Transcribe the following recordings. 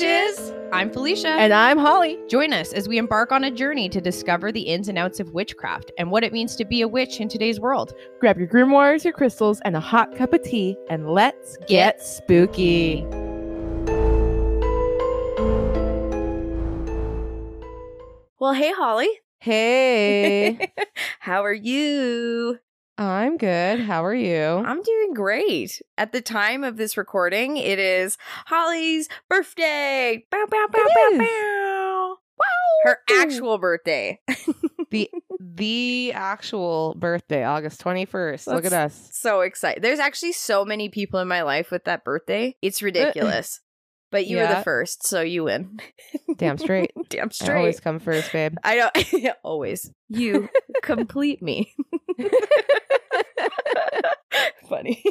witches! I'm Felicia. And I'm Holly. Join us as we embark on a journey to discover the ins and outs of witchcraft and what it means to be a witch in today's world. Grab your grimoires, your crystals, and a hot cup of tea, and let's get spooky. Well, hey, Holly. Hey, How are you? I'm good. How are you? I'm doing great. At the time of this recording, it is Holly's birthday. Bow, bow, bow, bow, bow. Her actual birthday. the the actual birthday, August 21st. Look at us. So excited. There's actually so many people in my life with that birthday. It's uh, uh. ridiculous. But you were the first, so you win. Damn straight. Damn I straight. always come first, babe. I don't always. You complete me. Funny.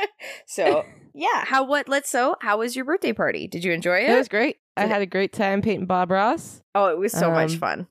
so yeah, how what let's so how was your birthday party? Did you enjoy it? It was great. I Did it- had a great time painting Bob Ross. oh, it was so much um, fun.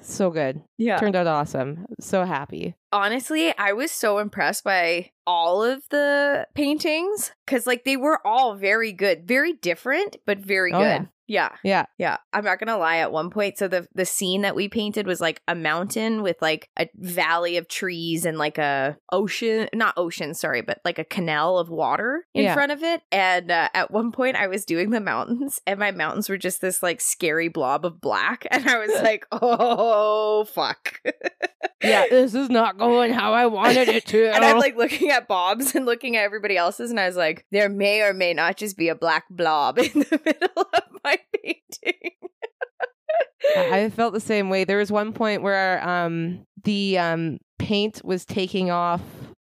So good. Yeah. Turned out awesome. So happy. Honestly, I was so impressed by all of the paintings cuz like they were all very good, very different but very Oh, good. yeah. Yeah. Yeah. Yeah, I'm not gonna lie. At one point, so the the scene that we painted was like a mountain with like a valley of trees and like a ocean, not ocean, sorry, but like a canal of water in Yeah. front of it. And uh, at one point, I was doing the mountains, and my mountains were just this like scary blob of black, and I was like, oh fuck. Yeah, this is not going how I wanted it to. And I'm like looking at Bob's and looking at everybody else's, and I was like, there may or may not just be a black blob in the middle of my painting. I felt the same way. There was one point where um the um paint was taking off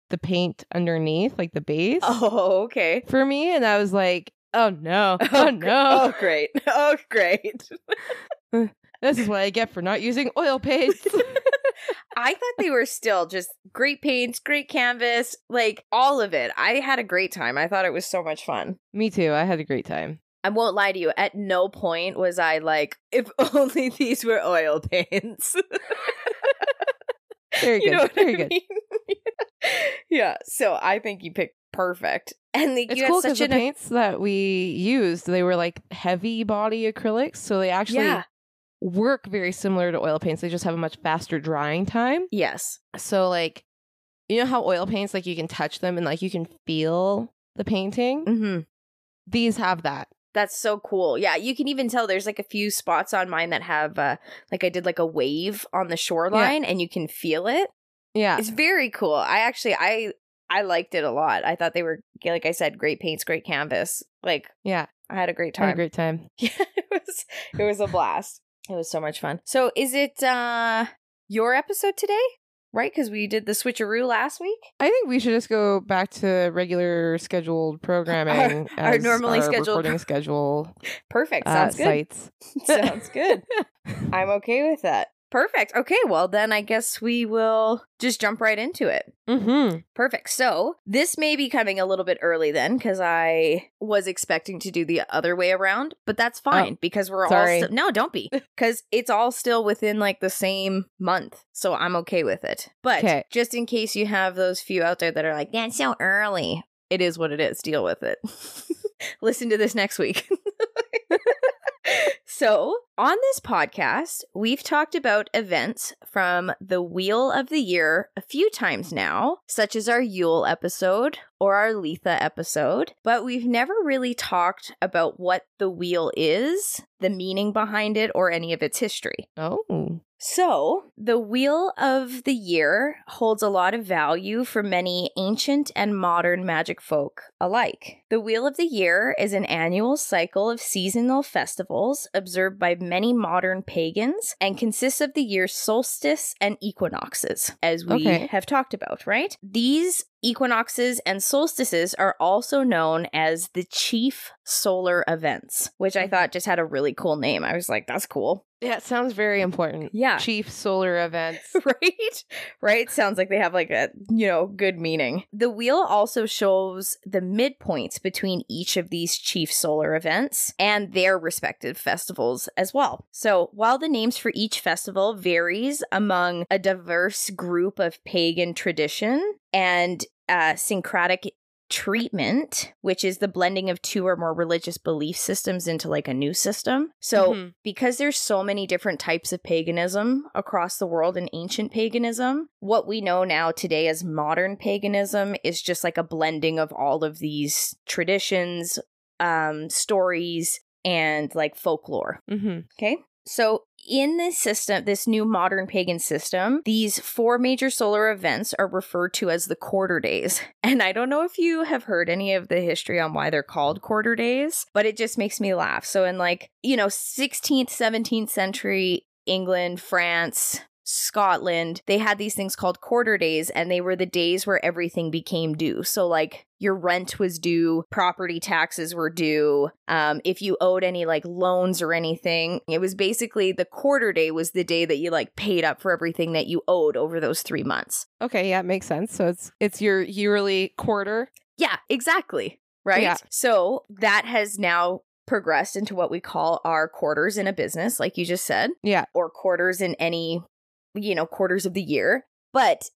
the paint underneath, like the base, Oh, okay. for me, and I was like, "Oh no, oh, Oh, no, Oh, great. Oh, great. this is what I get for not using oil paints." I thought they were still just great paints, great canvas, like all of it. I had a great time. I thought it was so much fun. me too. I had a great time. I won't lie to you. At no point was I like, if only these were oil paints. Very good. you know Very I good. mean? yeah. So I think you picked perfect. And like, It's you cool because the paints that we used, they were like heavy body acrylics, so they actually yeah. work very similar to oil paints. They just have a much faster drying time. Yes. So like you know how oil paints like you can touch them and like you can feel the painting? Mm-hmm. These have that. That's so cool. Yeah, you can even tell there's like a few spots on mine that have uh like I did like a wave on the shoreline and you can feel it. Yeah. It's very cool. I actually I I liked it a lot. I thought they were like I said great paints, great canvas. Like Yeah. I had a great Had time. a great time. Yeah, it was it was a blast. It was so much fun. So is it uh your episode today? Right? Cuz we did the switcheroo last week. I think we should just go back to regular scheduled programming our as normally our scheduled recording schedule Perfect. uh, Sounds good. sites. Sounds good. I'm okay with that. Perfect. Okay, well then I guess we will just jump right into it. mm-hmm. Perfect. So, this may be coming a little bit early then cuz I was expecting to do the other way around, but that's fine because we're Oh, sorry. all sti- No, don't be. Cuz it's all still within like the same month. So, I'm okay with it. But 'Kay. just in case you have those few out there that are like, "That's so early." It is what it is. Deal with it. Listen to this next week. So, on this podcast, we've talked about events from the Wheel of the Year a few times now, such as our Yule episode or our Litha episode, but we've never really talked about what the wheel is, the meaning behind it, or any of its history. Oh. So, the Wheel of the Year holds a lot of value for many ancient and modern magic folk alike. The Wheel of the Year is an annual cycle of seasonal festivals observed by many modern pagans and consists of the year's solstice and equinoxes, as we Okay. have talked about, right? These equinoxes and solstices are also known as the chief solar events, which I mm-hmm. thought just had a really cool name. I was like, that's cool. Yeah, it sounds very important. Yeah. Chief solar events. right? Right? Sounds like they have like a, you know, good meaning. The wheel also shows the midpoints between each of these chief solar events and their respective festivals as well. So, while the names for each festival varies among a diverse group of pagan tradition and uh, syncretic treatment, which is the blending of two or more religious belief systems into like a new system. So, Mhm. because there's so many different types of paganism across the world and ancient paganism, what we know now today as modern paganism is just like a blending of all of these traditions, um, stories, and like folklore. hmm Okay. So, in this system, this new modern pagan system, these four major solar events are referred to as the quarter days. And I don't know if you have heard any of the history on why they're called quarter days, but it just makes me laugh. So, in like, you know, 16th, 17th century England, France, Scotland, they had these things called quarter days, and they were the days where everything became due. So, like, your rent was due, property taxes were due. Um, if you owed any like loans or anything, it was basically the quarter day was the day that you like paid up for everything that you owed over those three months. Okay, yeah, it makes sense. So it's it's your yearly quarter. Yeah, exactly. Right. Yeah. So that has now progressed into what we call our quarters in a business, like you just said. Yeah. Or quarters in any, you know, quarters of the year. But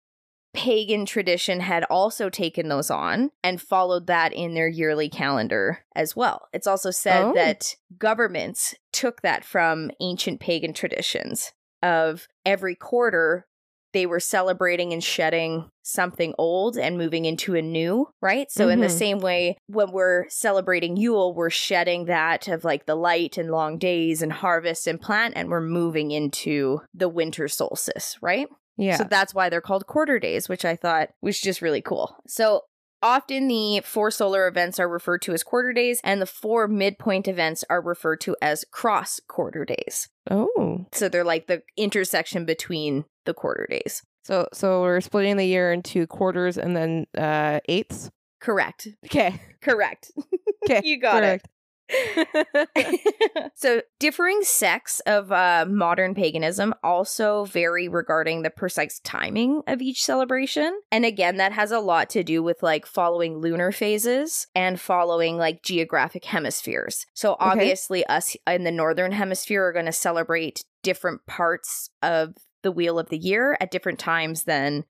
pagan tradition had also taken those on and followed that in their yearly calendar as well. It's also said Oh. that governments took that from ancient pagan traditions of every quarter they were celebrating and shedding something old and moving into a new, right? So, in the Mhm. same way, when we're celebrating Yule, we're shedding that of like the light and long days and harvest and plant, and we're moving into the winter solstice, right? Yeah. So that's why they're called quarter days, which I thought was just really cool. So often the four solar events are referred to as quarter days, and the four midpoint events are referred to as cross quarter days. oh. So they're like the intersection between the quarter days. So so we're splitting the year into quarters and then uh eighths. Correct. Okay. Correct. Okay. You got it. it. so differing sects of uh, modern paganism also vary regarding the precise timing of each celebration and again that has a lot to do with like following lunar phases and following like geographic hemispheres so obviously us in the northern hemisphere are going to celebrate different parts of the wheel of the year at different times than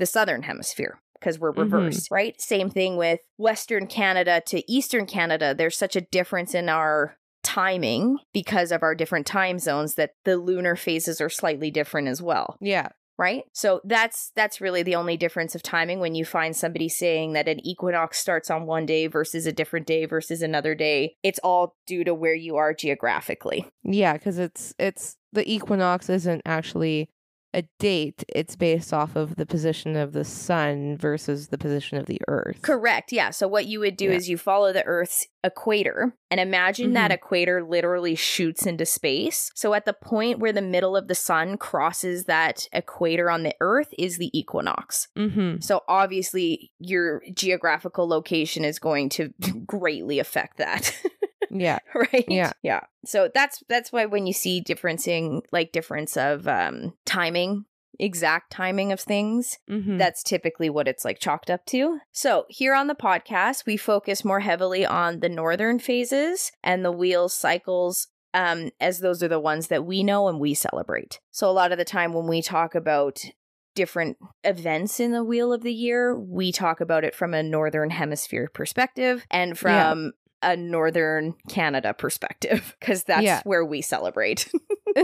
the southern hemisphere because we're Mhm. reversed, right? Same thing with Western Canada to Eastern Canada. There's such a difference in our timing because of our different time zones that the lunar phases are slightly different as well, yeah. Right? So that's that's really the only difference of timing when you find somebody saying that an equinox starts on one day versus a different day versus another day. It's all due to where you are geographically. Yeah, because it's it's the equinox isn't actually a date. It's based off of the position of the sun versus the position of the earth. Correct. Yeah. So what you would do Yeah. is you follow the Earth's equator and imagine that equator literally shoots into space. So at the point where the middle of the sun crosses that equator on the Earth is the equinox. Mm-hmm. So obviously your geographical location is going to greatly affect that. Yeah. right Yeah. yeah so that's that's why when you see differencing like difference of um timing exact timing of things Mm-hmm. that's typically what it's like chalked up to. So, here on the podcast, we focus more heavily on the northern phases and the wheel cycles, um, as those are the ones that we know and we celebrate. So, a lot of the time when we talk about different events in the wheel of the year, we talk about it from a northern hemisphere perspective and from a northern Canada perspective, because that's Yeah. where we celebrate.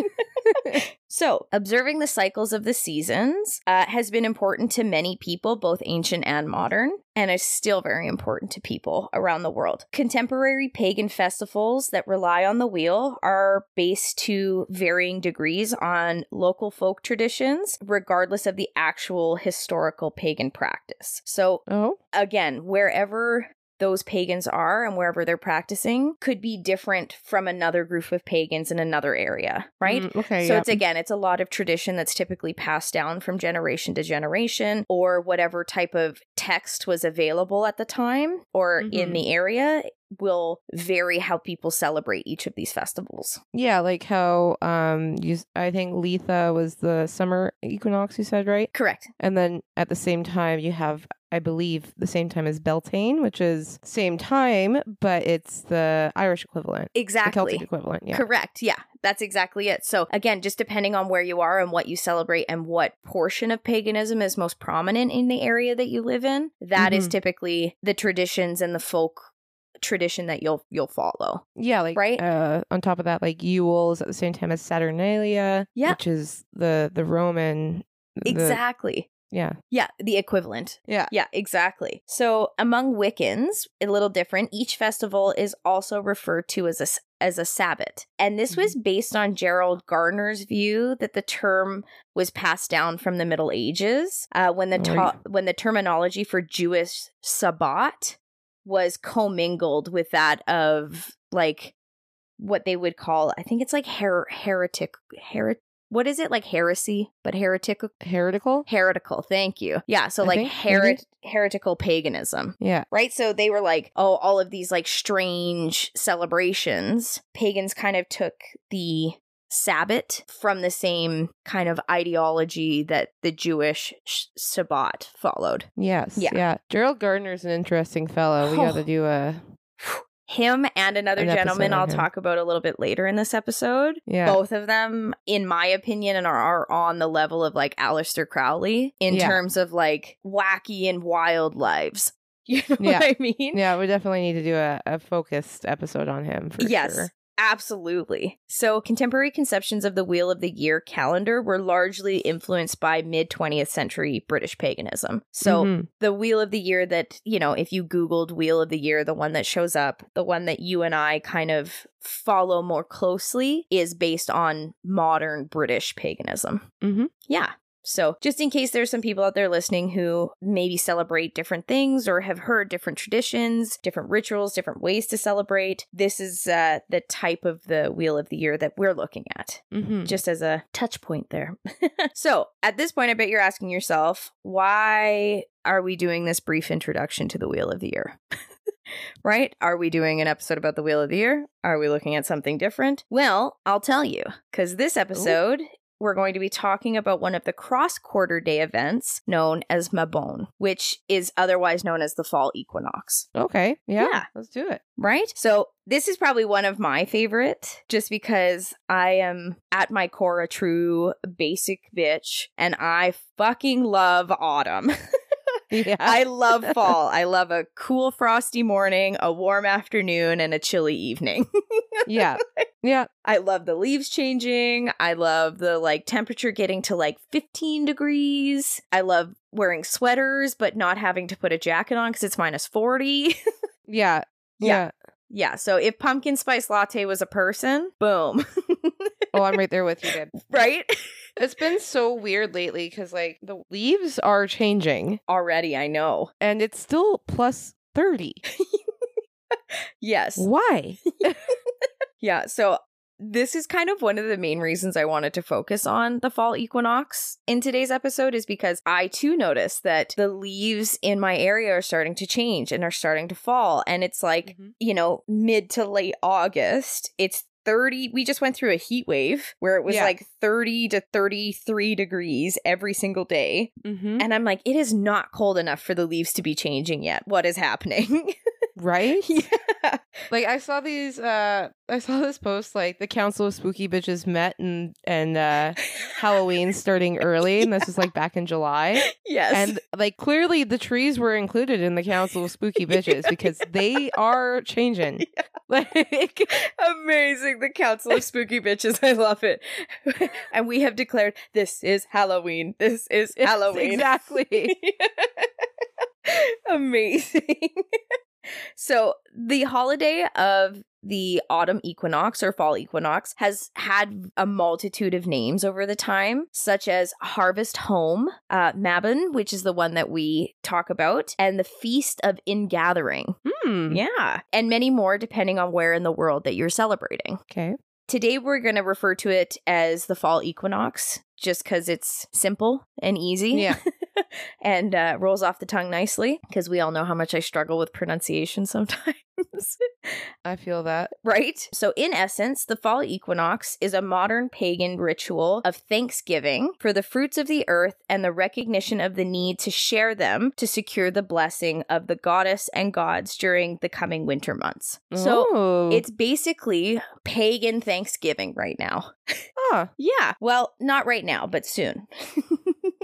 So, observing the cycles of the seasons uh, has been important to many people, both ancient and modern, and is still very important to people around the world. Contemporary pagan festivals that rely on the wheel are based to varying degrees on local folk traditions, regardless of the actual historical pagan practice. So, oh. again, wherever those pagans are and wherever they're practicing could be different from another group of pagans in another area, right? Mm, okay. So yeah. it's again, it's a lot of tradition that's typically passed down from generation to generation, or whatever type of text was available at the time or in Mhm. the area will vary how people celebrate each of these festivals. yeah, like how um you I think Litha was the summer equinox you said, right? Correct. And then at the same time you have I believe, the same time as Beltane, which is same time, but it's the Irish equivalent, the Exactly. Celtic equivalent. Yeah. Correct. Yeah, that's exactly it. So, again, just depending on where you are and what you celebrate and what portion of paganism is most prominent in the area that you live in, that is Mhm. typically the traditions and the folk tradition that you'll you'll follow. Yeah, like Right? Uh, on top of that, like Yule is at the same time as Saturnalia, Yeah. which is the the Roman. Exactly. Yeah. Yeah, the equivalent. Yeah. Yeah, exactly. So among Wiccans, a little different. Each festival is also referred to as a as a Sabbat, and this was based on Gerald Gardner's view that the term was passed down from the Middle Ages, uh, when the Oh, ta- when the terminology for Jewish Sabbat was commingled with that of like what they would call, I think it's like her- heretic heretic. What is it like heresy, but heretic Heretical. heretical thank you yeah so I like herit- heretical paganism Yeah. right so they were like oh all of these like strange celebrations pagans kind of took the sabbat from the same kind of ideology that the jewish sh- sabbat followed Yes. Yeah. Yeah. Gerald Gardner's an interesting fellow. We got to Oh. do a him and another An gentleman i'll talk about a little bit later in this episode yeah. both of them in my opinion and are, are on the level of like Aleister Crowley in Yeah. terms of like wacky and wild lives you know Yeah. what i mean Yeah, we definitely need to do a, a focused episode on him for yes sure. Absolutely so contemporary conceptions of the wheel of the year calendar were largely influenced by mid 20th century british paganism so Mhm. the wheel of the year that you know if you googled wheel of the year the one that shows up the one that you and i kind of follow more closely is based on modern british paganism Mhm. yeah so just in case there's some people out there listening who maybe celebrate different things or have heard different traditions different rituals different ways to celebrate this is uh, the type of the wheel of the year that we're looking at Mhm. just as a touch point there. so, at this point, I bet you're asking yourself, why are we doing this brief introduction to the Wheel of the Year? right? Are we doing an episode about the Wheel of the Year? Are we looking at something different? Well, I'll tell you, because this episode. We're going to be talking about one of the cross quarter day events known as Mabon, which is otherwise known as the fall equinox Okay. Yeah. Yeah. Let's do it. right? So this is probably one of my favorite just because I am at my core a true basic bitch and I fucking love autumn. Yeah. I love fall. I love a cool frosty morning, a warm afternoon and a chilly evening. yeah. Yeah. I love the leaves changing. I love the like temperature getting to like 15 degrees. I love wearing sweaters but not having to put a jacket on cuz it's minus 40. Yeah. Yeah. Yeah. Yeah, so if pumpkin spice latte was a person, boom. Oh, I'm right there with you, babe. right? It's been so weird lately because like the leaves are changing Already, I know. and it's still plus 30. Yes. Why? Yeah, so this is kind of one of the main reasons I wanted to focus on the fall equinox in today's episode is because I too noticed that the leaves in my area are starting to change and are starting to fall. And it's like, Mhm. you know, mid to late August. It's 30 we just went through a heat wave where it was Yeah. like 30 to 33 degrees every single day Mm-hmm. And I'm like, it is not cold enough for the leaves to be changing yet. What is happening? Right? yeah. Like I saw these uh I saw this post like the council of spooky bitches met and and uh Halloween starting early and this was like back in July. Yes. And like clearly the trees were included in the council of spooky bitches because they are changing. Like Amazing. The Council of Spooky Bitches. I love it. and we have declared this is Halloween. This is Halloween. exactly. Amazing. So, the holiday of the autumn equinox or fall equinox has had a multitude of names over the time, such as Harvest Home, uh, Mabon, which is the one that we talk about, and the Feast of Ingathering. Hmm. Yeah. And many more depending on where in the world that you're celebrating. Okay. Today, we're going to refer to it as the fall equinox just because it's simple and easy. Yeah. and uh, rolls off the tongue nicely because we all know how much I struggle with pronunciation sometimes. I feel that. Right? So, in essence, the fall equinox is a modern pagan ritual of thanksgiving for the fruits of the earth and the recognition of the need to share them to secure the blessing of the goddess and gods during the coming winter months. So, Ooh. it's basically pagan Thanksgiving right now. Huh. Yeah. Well, not right now, but soon.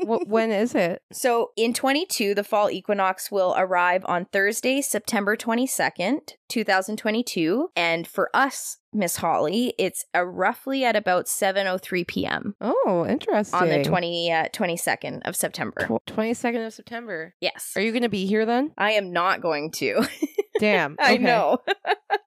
Wh- when is it? So in 22, the fall equinox will arrive on Thursday, September 22nd, 2022. And for us, Miss Holly, it's uh, roughly at about 7.03 p.m. Oh, interesting. on the 20, uh, 22nd of September. Tw- 22nd of September. yes. Are you going to be here then? I am not going to. Damn. I know.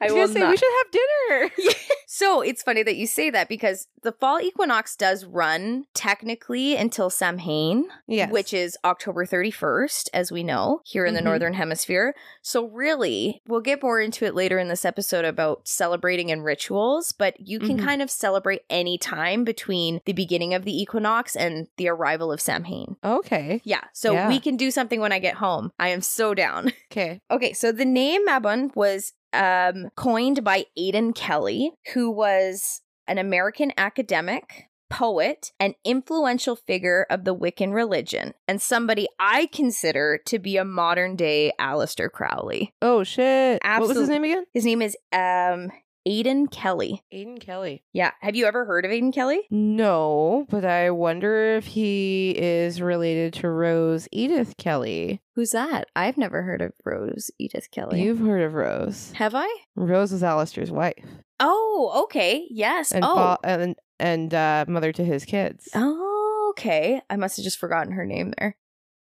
I was will gonna say not. we should have dinner. So it's funny that you say that because the fall equinox does run technically until Samhain, Yes. which is October 31st, as we know, here in the Mhm. Northern Hemisphere. So, really, we'll get more into it later in this episode about celebrating and rituals, but you can Mhm. kind of celebrate any time between the beginning of the equinox and the arrival of Samhain. Okay. Yeah, so Yeah. we can do something when I get home. I am so down. Okay. Okay, so the name Mabon was um, coined by Aidan Kelly, who was an American academic, poet, and influential figure of the Wiccan religion, and somebody I consider to be a modern day Aleister Crowley. Oh shit. What was his name again? His name is um, Aidan Kelly. Aidan Kelly. Yeah, have you ever heard of Aidan Kelly? No, but I wonder if he is related to Rose Edith Kelly. Who's that? I've never heard of Rose Edith Kelly. You've heard of Rose. have I? Rose was Aleister's wife Oh, okay. Yes. and oh. fa- and and uh, mother to his kids. Oh, okay. I must have just forgotten her name there.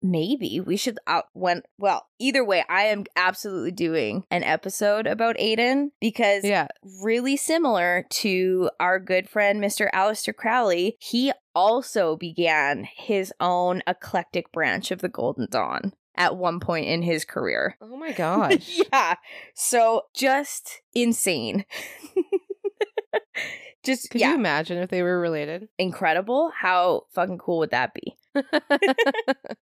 Maybe we should out when well, either way, I am absolutely doing an episode about Aidan because Yeah. really similar to our good friend Mr. Aleister Crowley, he also began his own eclectic branch of the Golden Dawn at one point in his career. Oh my gosh. yeah. So just insane. just Could yeah, you imagine if they were related? incredible. How fucking cool would that be?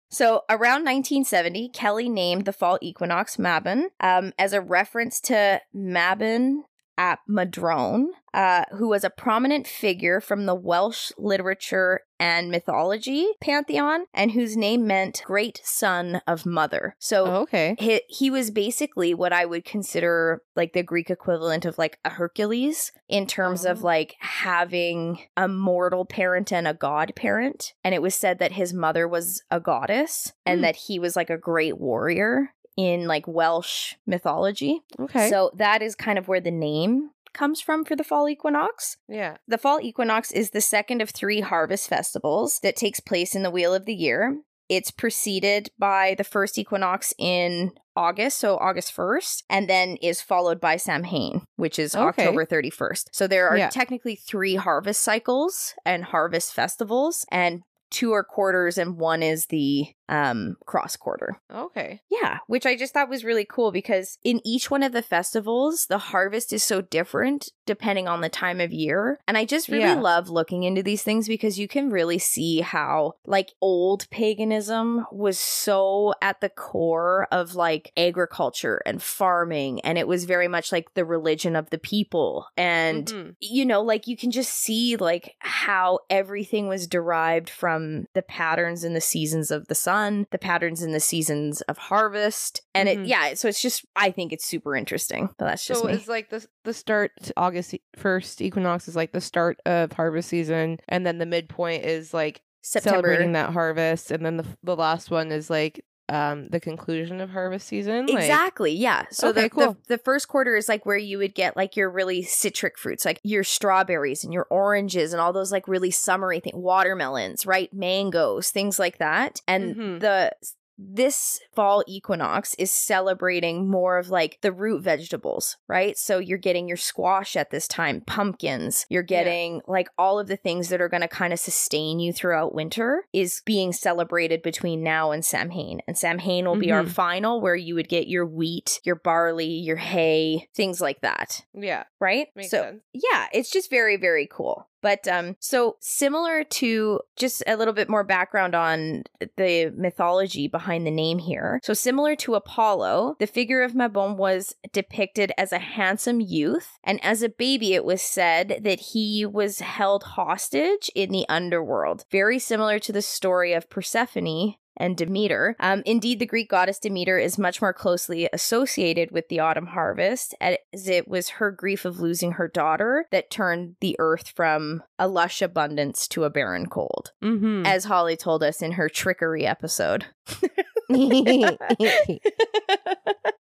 So, around 1970, Kelly named the fall equinox Mabon um, as a reference to Mabon ap Modron, uh, who was a prominent figure from the Welsh literature and mythology pantheon, and whose name meant great son of mother. So, Oh, okay. he, he was basically what I would consider like the Greek equivalent of like a Hercules in terms of Oh. like having a mortal parent and a god parent. And it was said that his mother was a goddess and Hmm. that he was like a great warrior in like Welsh mythology. Okay. So that is kind of where the name comes from for the fall equinox. yeah. The fall equinox is the second of three harvest festivals that takes place in the wheel of the year. It's preceded by the first equinox in August, so August 1st, and then is followed by Samhain, which is Okay. October 31st. So there are Yeah. technically three harvest cycles and harvest festivals, and two are quarters and one is the um cross quarter. Okay. Yeah, which I just thought was really cool because in each one of the festivals, the harvest is so different depending on the time of year. And I just really Yeah. love looking into these things because you can really see how, like, old paganism was so at the core of like agriculture and farming. And it was very much like the religion of the people. And Mhm. you know, like you can just see like how everything was derived from the patterns in the seasons of the sun, the patterns in the seasons of harvest. And Mhm. it yeah, so it's just I think it's super interesting. But that's just so me. it's like the the start August first equinox is like the start of harvest season, and then the midpoint is like September. celebrating that harvest, and then the the last one is like um the conclusion of harvest season. Like, Exactly. Yeah. So Okay, the, cool. the the first quarter is like where you would get like your really citric fruits, like your strawberries and your oranges and all those like really summery things, watermelons, right? Mangoes, things like that. And Mhm. the this fall equinox is celebrating more of like the root vegetables, right? So you're getting your squash at this time, pumpkins, you're Yeah. getting like all of the things that are going to kind of sustain you throughout winter is being celebrated between now and Samhain. And Samhain will be our Mhm. final where you would get your wheat, your barley, your hay, things like that, yeah, right? makes so sense. yeah, it's just very, very cool. But um, so similar to just a little bit more background on the mythology behind the name here. So similar to Apollo, the figure of Mabon was depicted as a handsome youth, and as a baby, it was said that he was held hostage in the underworld, very similar to the story of Persephone and Demeter. Um, indeed, the Greek goddess Demeter is much more closely associated with the autumn harvest, as it was her grief of losing her daughter that turned the earth from a lush abundance to a barren cold, Mm-hmm. as Holly told us in her trickery episode.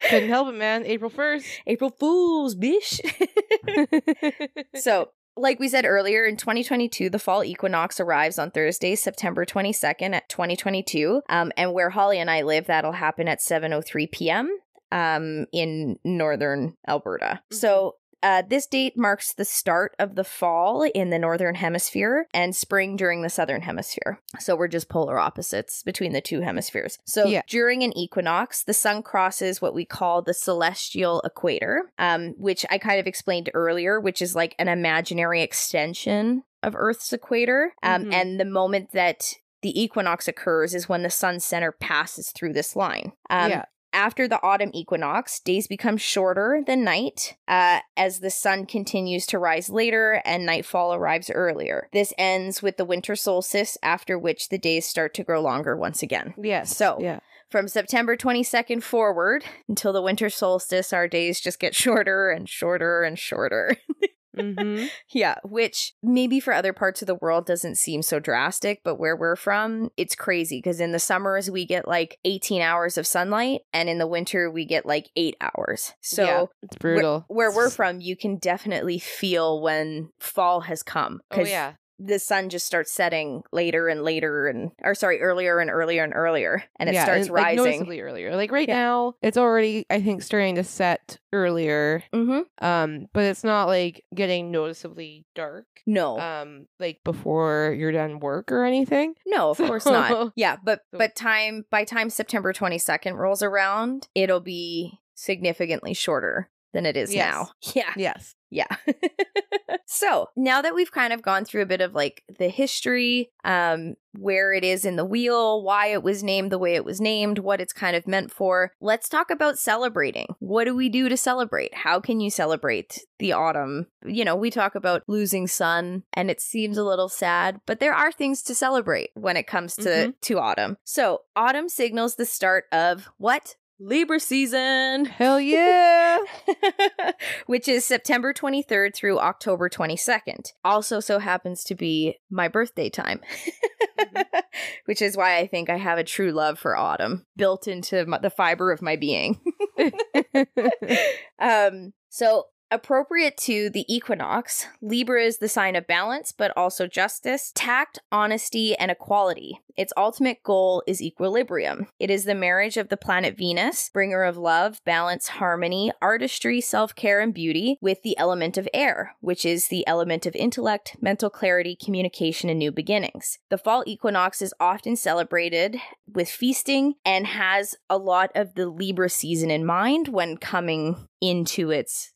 Couldn't help it, man. April 1st. April Fools, bish. so, like we said earlier, in 2022, the fall equinox arrives on Thursday, September 22nd at 2022. Um, and where Holly and I live, that'll happen at 7.03 p.m. Um, in northern Alberta. So uh, this date marks the start of the fall in the northern hemisphere and spring during the southern hemisphere. So we're just polar opposites between the two hemispheres. So Yeah. during an equinox, the sun crosses what we call the celestial equator, um, which I kind of explained earlier, which is like an imaginary extension of Earth's equator. Um, Mhm. And the moment that the equinox occurs is when the sun's center passes through this line. Um, yeah. After the autumn equinox, days become shorter than night uh, as the sun continues to rise later and nightfall arrives earlier. This ends with the winter solstice, after which the days start to grow longer once again. Yes. So- yeah. From September 22nd forward until the winter solstice, our days just get shorter and shorter and shorter. Mm-hmm. yeah, which maybe for other parts of the world doesn't seem so drastic, but where we're from, it's crazy because in the summers we get like 18 hours of sunlight and in the winter we get like 8 hours. So yeah, it's where- brutal. Where, we're from, you can definitely feel when fall has come oh yeah. The sun just starts setting later and later and or sorry, earlier and earlier and earlier and it yeah, starts like, rising. noticeably earlier. Like right Yeah. now, it's already I think starting to set earlier. Mhm. Um, but it's not like getting noticeably dark. No. Um, like before you're done work or anything. No, of course not. Yeah, but So- but time by time September 22nd rolls around, it'll be significantly shorter than it is Yes. now. Yeah. Yes. Yeah. so, now that we've kind of gone through a bit of like the history, um where it is in the wheel, why it was named the way it was named, what it's kind of meant for, let's talk about celebrating. What do we do to celebrate? How can you celebrate the autumn? You know, we talk about losing sun and it seems a little sad, but there are things to celebrate when it comes to Mhm. to autumn. So, autumn signals the start of what? Libra season. Hell yeah. which is September 23rd through October 22nd. Also, so happens to be my birthday time, which is why I think I have a true love for autumn built into my, the fiber of my being. um, so appropriate to the equinox, Libra is the sign of balance, but also justice, tact, honesty, and equality. Its ultimate goal is equilibrium. It is the marriage of the planet Venus, bringer of love, balance, harmony, artistry, self care, and beauty, with the element of air, which is the element of intellect, mental clarity, communication, and new beginnings. The fall equinox is often celebrated with feasting and has a lot of the Libra season in mind when coming into its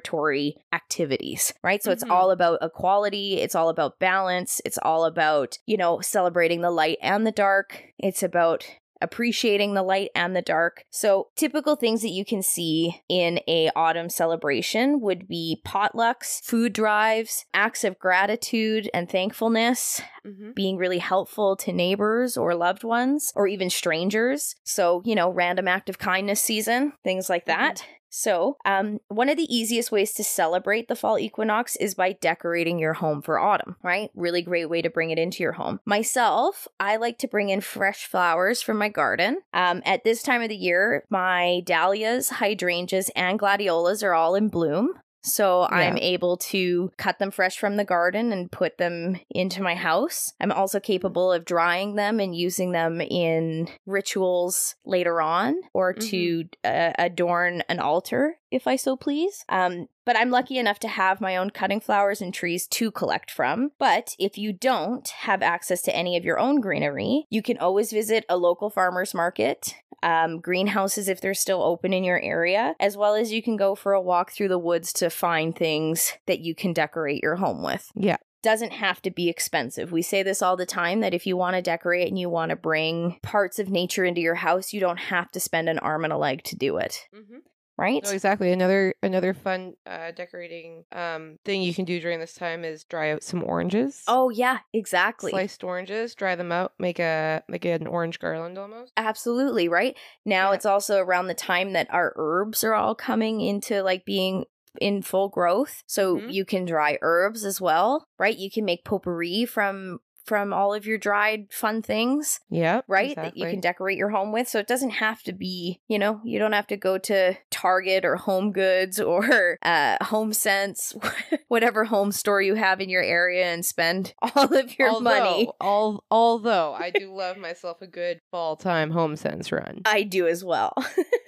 celebratory activities, right? So it's Mhm. all about equality, it's all about balance, it's all about, you know, celebrating the light and the dark. It's about appreciating the light and the dark. So typical things that you can see in a autumn celebration would be potlucks, food drives, acts of gratitude and thankfulness, Mhm. being really helpful to neighbors or loved ones or even strangers. So, you know, random act of kindness season, things like that. So, um, one of the easiest ways to celebrate the fall equinox is by decorating your home for autumn, right? Really great way to bring it into your home. Myself, I like to bring in fresh flowers from my garden. Um, at this time of the year, my dahlias, hydrangeas, and gladiolas are all in bloom. So I'm able to cut them fresh from the garden and put them into my house. I'm also capable of drying them and using them in rituals later on or to uh, adorn an altar if I so please. Um, but I'm lucky enough to have my own cutting flowers and trees to collect from. But if you don't have access to any of your own greenery, you can always visit a local farmer's market um, greenhouses if they're still open in your area, as well as you can go for a walk through the woods to find things that you can decorate your home with. Yeah. doesn't have to be expensive. We say this all the time that if you want to decorate and you want to bring parts of nature into your house, you don't have to spend an arm and a leg to do it, Mm-hmm. Right? No, exactly. Another another fun uh, decorating um, thing you can do during this time is dry out some oranges. Oh yeah, exactly. sliced oranges, dry them out, make a make an orange garland almost. Absolutely, right? Now Yeah. it's also around the time that our herbs are all coming into like being in full growth. So Mhm. you can dry herbs as well, right? You can make potpourri from from all of your dried fun things, Yep. right? That you can decorate your home with. So it doesn't have to be, you know, you don't have to go to Target or HomeGoods or uh HomeSense, whatever home store you have in your area and spend all of your money. Although, although I do love myself a good fall time home sense run. I do as well.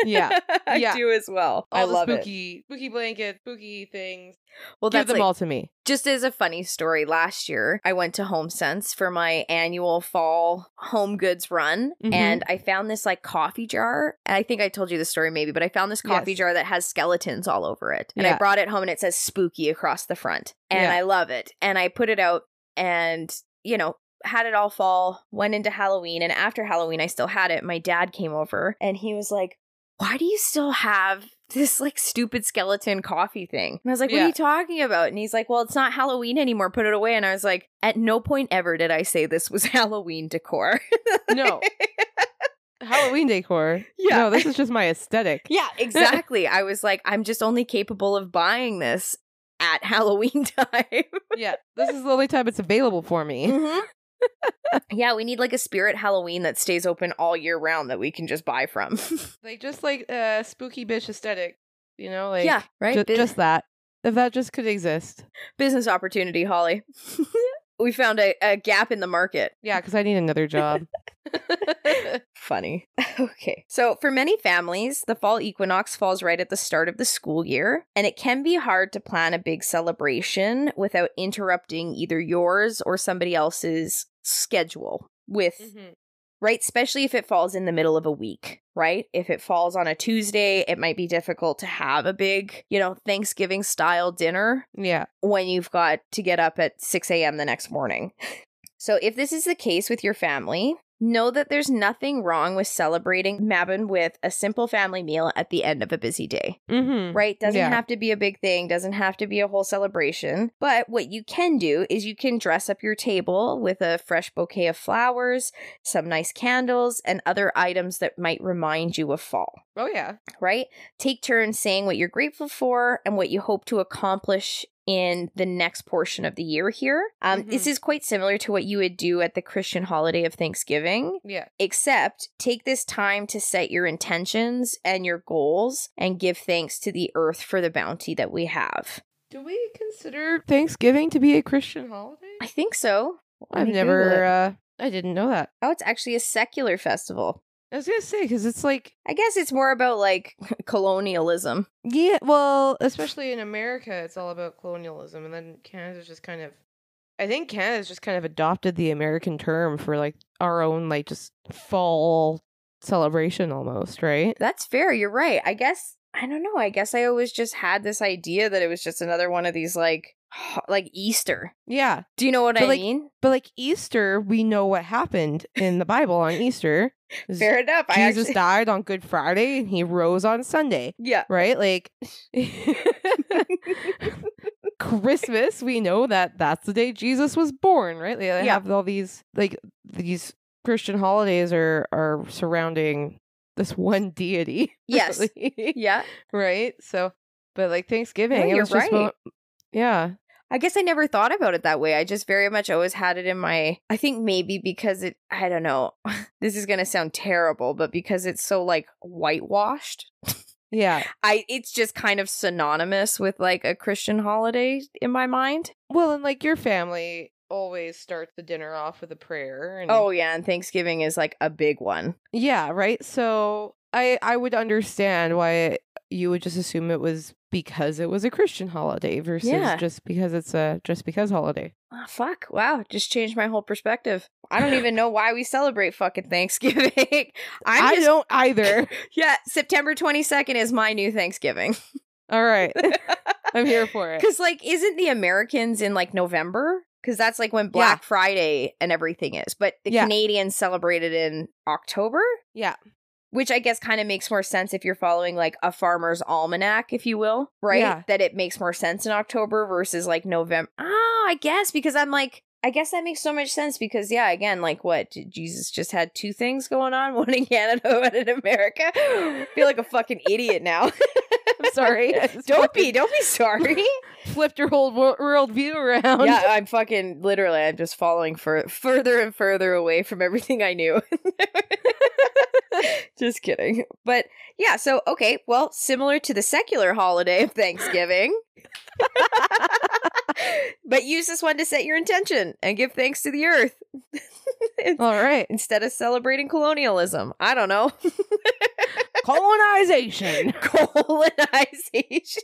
Yeah. I Yeah. do as well. All I the love it. spooky, spooky blankets, spooky things. Well, Give them like, all to me. just as a funny story. Last year, I went to HomeSense for my annual fall home goods run, Mhm. and I found this like coffee jar. And I think I told you the story maybe, but I found this coffee Yes. jar that has skeletons all over it, and I brought it home, and it says "spooky" across the front, and Yeah. I love it. And I put it out, and you know. Had it all fall, went into Halloween, and after Halloween, I still had it. My dad came over and he was like, Why do you still have this like stupid skeleton coffee thing? And I was like, What Yeah. are you talking about? And he's like, Well, it's not Halloween anymore. Put it away. And I was like, At no point ever did I say this was Halloween decor. No. Halloween decor. Yeah. No, this is just my aesthetic. yeah, exactly. I was like, I'm just only capable of buying this at Halloween time. yeah. This is the only time it's available for me. Mhm. yeah, we need like a spirit Halloween that stays open all year round that we can just buy from. Like just like uh spooky bitch aesthetic. You know, like yeah, right. ju- Bus- just that. If that just could exist. business opportunity, Holly. We found a, a gap in the market. Yeah, because I need another job. Funny. Okay. So, for many families, the fall equinox falls right at the start of the school year, and it can be hard to plan a big celebration without interrupting either yours or somebody else's schedule with, Mhm. Right? Especially if it falls in the middle of a week, right? If it falls on a Tuesday, it might be difficult to have a big, you know, Thanksgiving style dinner Yeah. when you've got to get up at 6 a.m. the next morning. So, if this is the case with your family, know that there's nothing wrong with celebrating Mabon with a simple family meal at the end of a busy day, Mm-hmm. right? Doesn't Yeah. have to be a big thing, doesn't have to be a whole celebration. But what you can do is you can dress up your table with a fresh bouquet of flowers, some nice candles, and other items that might remind you of fall Oh yeah. right? Take turns saying what you're grateful for and what you hope to accomplish in the next portion of the year here. Um, This Mhm. is quite similar to what you would do at the Christian holiday of Thanksgiving, Yeah. except take this time to set your intentions and your goals and give thanks to the earth for the bounty that we have. Do we consider Thanksgiving to be a Christian holiday? I think so. I've never uh I didn't know that. Oh, it's actually a secular festival. I was gonna say because it's like I guess it's more about like colonialism. yeah, well, especially in America, it's all about colonialism, and then Canada's just kind of, I think Canada's just kind of adopted the American term for like our own like just fall celebration almost, right? That's fair. You're right. I guess I don't know. I guess I always just had this idea that it was just another one of these like like Easter. Yeah, Do you know what But, I like, mean? but like Easter, we know what happened in the Bible on Easter. Fair enough. I Jesus actually, died on Good Friday and he rose on Sunday. yeah. right? Like Christmas, we know that that's the day Jesus was born, right? They Yeah. have all these like these Christian holidays are are surrounding this one deity. Yes. really, Yeah. right? So, but like Thanksgiving, No, it you're was just right. mo- yeah, I guess I never thought about it that way. I just very much always had it in my I think maybe because it I don't know. This is going to sound terrible, but because it's so like whitewashed. yeah. I it's just kind of synonymous with like a Christian holiday in my mind. Well, and like your family always starts the dinner off with a prayer. And Oh yeah, and Thanksgiving is like a big one. Yeah, right. So I I would understand why you would just assume it was because it was a Christian holiday versus Yeah. just because it's a just because holiday. Oh, fuck. Wow. Just changed my whole perspective. I don't even know why we celebrate fucking Thanksgiving. I'm I just, don't either. Yeah, September 22nd is my new Thanksgiving. All right. I'm here for it. Because, like, isn't the Americans in like November? Because that's like when Black Friday and everything is. But the Yeah. Canadians celebrate it in October, Yeah. Which I guess kind of makes more sense if you're following like a farmer's almanac, if you will, right? Yeah. That it makes more sense in October versus like November. Oh, I guess because I'm like, I guess that makes so much sense because yeah, again, like what Jesus just had two things going on, one in Canada, one in America. I feel like a fucking idiot now. I'm sorry. Don't be, don't be sorry. Flipped your whole world view around. yeah, I'm fucking literally. I'm just falling for further and further away from everything I knew. just kidding. But yeah, so okay, well, similar to the secular holiday of Thanksgiving. but use this one to set your intention and give thanks to the earth All right. instead of celebrating colonialism. I don't know. Colonization. colonization.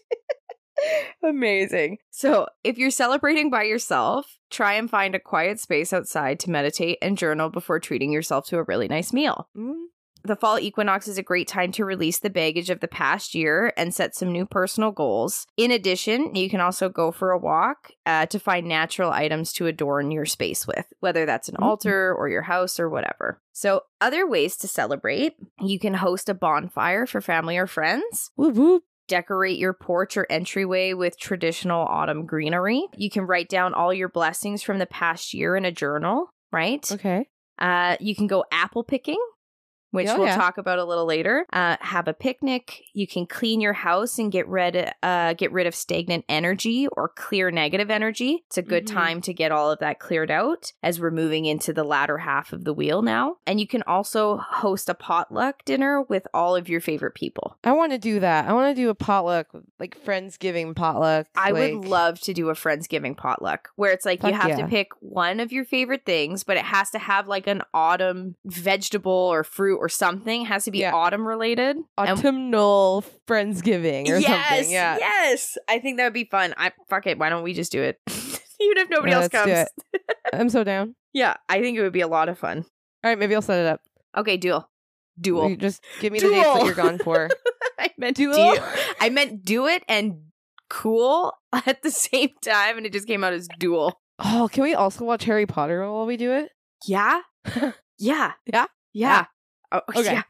Amazing. So, if you're celebrating by yourself, try and find a quiet space outside to meditate and journal before treating yourself to a really nice meal. Mm, The fall equinox is a great time to release the baggage of the past year and set some new personal goals. In addition, you can also go for a walk uh, to find natural items to adorn your space with, whether that's an Mhm. altar or your house or whatever. So, other ways to celebrate you can host a bonfire for family or friends. Whoop whoop. Decorate your porch or entryway with traditional autumn greenery. You can write down all your blessings from the past year in a journal, right? Okay. Uh, you can go apple picking, which Oh, we'll yeah. talk about a little later. Uh, have a picnic. You can clean your house and get rid uh, get rid of stagnant energy or clear negative energy. It's a good Mhm. time to get all of that cleared out as we're moving into the latter half of the wheel now. And you can also host a potluck dinner with all of your favorite people. I want to do that. I want to do a potluck, like Friendsgiving potluck. I would love to do a Friendsgiving potluck where it's like you have yeah. to pick one of your favorite things, but it has to have like an autumn vegetable or fruit or something. It has to be Yeah. autumn related. And- autumnal Friendsgiving or yes, something. Yeah. yes. I think that would be fun. I fuck it. Why don't we just do it? Even if nobody Yeah, else comes. I'm so down. Yeah, I think it would be a lot of fun. All right, maybe I'll set it up. Okay, duel. Duel. You Just give me the dates that you're gone for. I meant Duel? do. I meant do it and cool at the same time, and it just came out as duel. Oh, can we also watch Harry Potter while we do it? Yeah. yeah. Yeah? Yeah. Oh, Okay. yeah.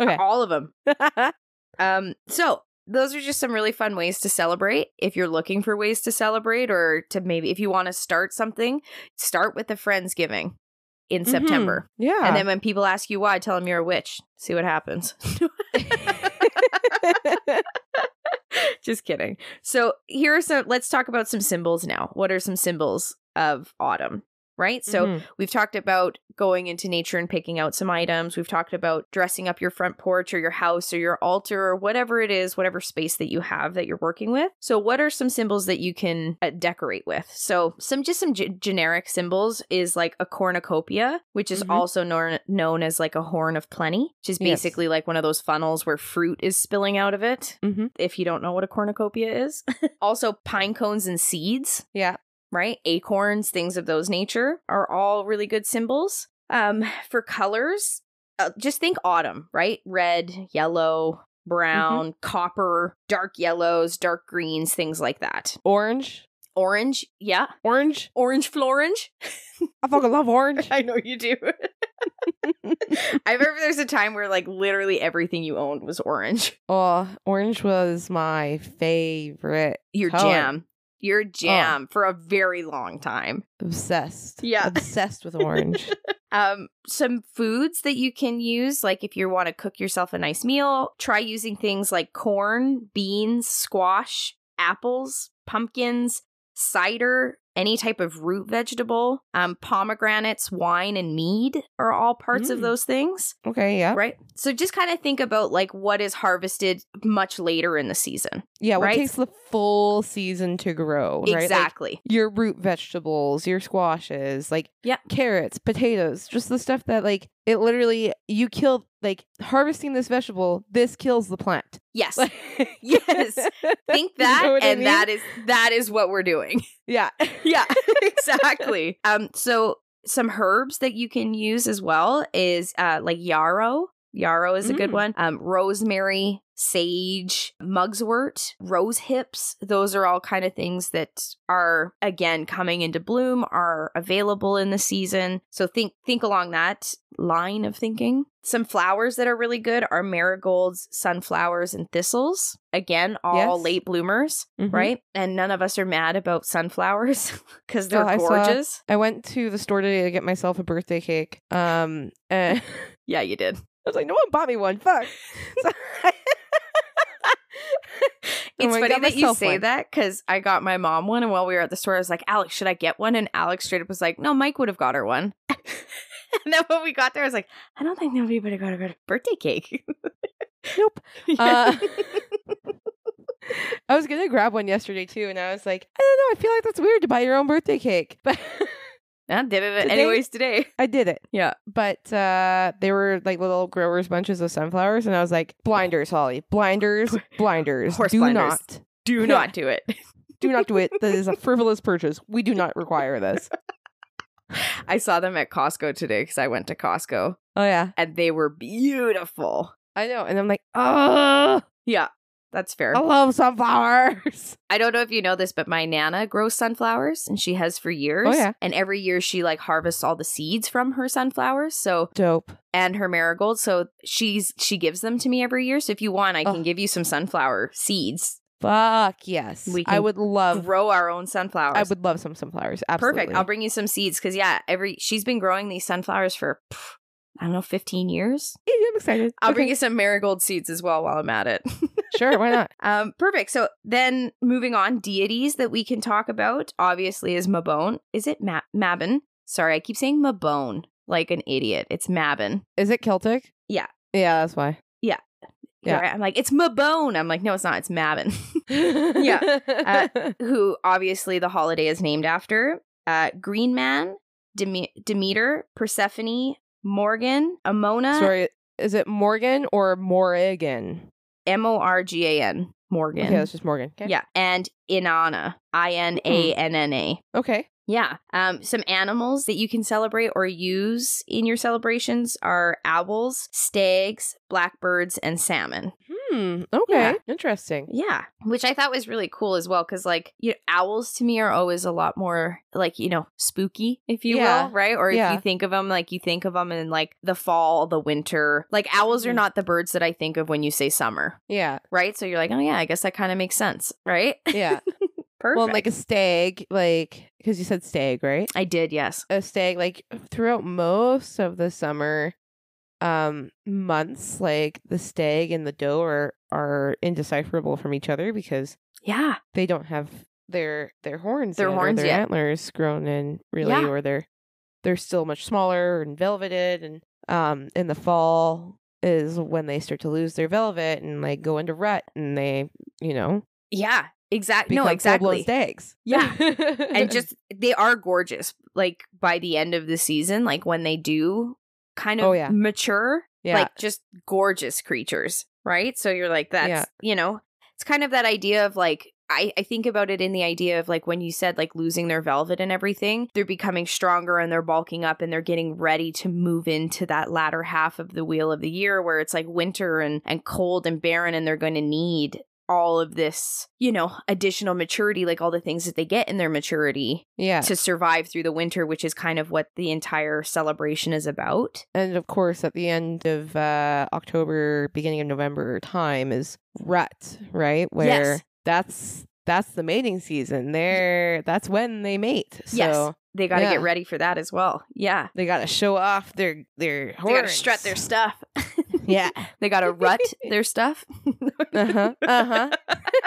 Okay. All of them. Um, so those are just some really fun ways to celebrate. If you're looking for ways to celebrate, or to maybe if you want to start something, start with the Friendsgiving in Mhm. September. Yeah. And then when people ask you why, tell them you're a witch. See what happens. Just kidding. So here are some. Let's talk about some symbols now. What are some symbols of autumn? Right. So Mhm. we've talked about going into nature and picking out some items. We've talked about dressing up your front porch or your house or your altar or whatever it is, whatever space that you have that you're working with. So what are some symbols that you can uh, decorate with? So some just some g- generic symbols is like a cornucopia, which is Mhm. also known known as like a horn of plenty, which is Yes. basically like one of those funnels where fruit is spilling out of it. Mhm. If you don't know what a cornucopia is, also pine cones and seeds yeah. Right? Acorns, things of those nature are all really good symbols. Um, for colors, uh, just think autumn, right? Red, yellow, brown, copper, dark yellows, dark greens, things like that. Orange. Orange, yeah. Orange. Orange florange. I fucking love orange. I know you do. I remember there's a time where like literally everything you owned was orange. oh, orange was my favorite. Your color. jam. Your jam for a very long time. Obsessed. Yeah. Obsessed with orange. Um, some foods that you can use, like if you want to cook yourself a nice meal, try using things like corn, beans, squash, apples, pumpkins, cider, any type of root vegetable, um, pomegranates, wine, and mead are all parts of Mm. those things, okay. Yeah. right? So just kind of think about like what is harvested much later in the season. Yeah. What Right? takes the full season to grow? Right. Like, Exactly. your root vegetables, your squashes, like Yep. carrots, potatoes, just the stuff that like it literally you kill like harvesting this vegetable, this kills the plant. yes. Like- Yes. Think You that know what I and mean? that is that is what we're doing. Yeah. yeah, exactly. Um, so some herbs that you can use as well is uh like yarrow. Yarrow is a good Mm. one. Um, rosemary, sage, mugswort, rose hips. Those are all kind of things that are again coming into bloom, are available in the season. So think think along that line of thinking. Some flowers that are really good are marigolds, sunflowers, and thistles. Again, all Yes. late bloomers, Mhm. right? And none of us are mad about sunflowers because they're Oh, I saw- gorgeous. I went to the store today to get myself a birthday cake. Um, and Yeah, you did. I was like, no one bought me one. Fuck. So I- It's Oh, funny got that you say one. that because I got my mom one, and while we were at the store, I was like, "Alex, should I get one?" And Alex straight up was like, "No, Mike would have got her one." and then when we got there, I was like, "I don't think nobody would have got her a birthday cake." Nope. Uh, I was gonna grab one yesterday too, and I was like, I don't know. I feel like that's weird to buy your own birthday cake, but I did it Today- anyways today. I did it. Yeah. But uh they were like little growers bunches of sunflowers, and I was like, blinders, Holly, blinders, blinders. Horse do blinders. not, Do Yeah. not do it. do not do it. That is a frivolous purchase. We do not require this. I saw them at Costco today because I went to Costco, Oh yeah, and they were beautiful. I know. And I'm like, oh, Yeah, that's fair. I love sunflowers. I don't know if you know this, but my nana grows sunflowers and she has for years. Oh, yeah. And every year she like harvests all the seeds from her sunflowers. So Dope. and her marigolds. So she's she gives them to me every year. So if you want, I can Oh. give you some sunflower seeds. Fuck yes. We I would love. Grow our own sunflowers. I would love some sunflowers. Absolutely. Perfect. I'll bring you some seeds because yeah, every she's been growing these sunflowers for pff, I don't know, fifteen years. Yeah, I'm excited. I'll Okay. bring you some marigold seeds as well while I'm at it. Sure, why not? Um, perfect. So then moving on, deities that we can talk about obviously is Mabon. Is it Ma- Mabon? Sorry, I keep saying Mabon like an idiot. It's Mabon. Is it Celtic? Yeah. Yeah, that's why. Yeah. Yeah. I'm like, it's Mabon. I'm like, no, it's not. It's Mabon. Yeah. Uh, Who obviously the holiday is named after. Uh, Green Man, Deme- Demeter, Persephone, Morgan, Amona, Sorry, is it Morgan or Morrigan? M O R G A N, Morgan. Okay, that's just Morgan. Okay. Yeah. And Inanna, I N A N N A. Okay. Yeah. Um, some animals that you can celebrate or use in your celebrations are owls, stags, blackbirds, and salmon. Hmm. Okay. Yeah. Interesting. Yeah. Which I thought was really cool as well. Cause like, you know, owls to me are always a lot more like, you know, spooky, if you Yeah. will, right? Or if you think of them, like you think of them in like the fall, the winter. Like owls are Mhm. not the birds that I think of when you say summer, Yeah. right? So you're like, oh yeah, I guess that kind of makes sense, right? Yeah. Perfect. well, like a stag, like because you said stag, right? I did, yes. A stag, like throughout most of the summer um months, like the stag and the doe are are indecipherable from each other because Yeah. they don't have their their horns Their horns their yet. antlers grown in really Yeah. or they're they're still much smaller and velveted and um in the fall is when they start to lose their velvet and like go into rut and they you know Yeah. Exactly. No, exactly. stags Yeah. and just they are gorgeous like by the end of the season like when they do kind oh, of Oh, yeah. mature yeah like just gorgeous creatures right so you're like that's Yeah. you know it's kind of that idea of like I, I think about it in the idea of like when you said like losing their velvet and everything, they're becoming stronger and they're bulking up and they're getting ready to move into that latter half of the wheel of the year where it's like winter and, and cold and barren and they're going to need all of this, you know, additional maturity, like all the things that they get in their maturity yeah to survive through the winter, which is kind of what the entire celebration is about. and of course at the end of uh october beginning of november time is rut right where Yes. that's that's the mating season there that's when they mate so yes. They got to yeah. get ready for that as well. Yeah. they gotta show off their their They got to strut their stuff. yeah they got to rut their stuff. uh-huh uh-huh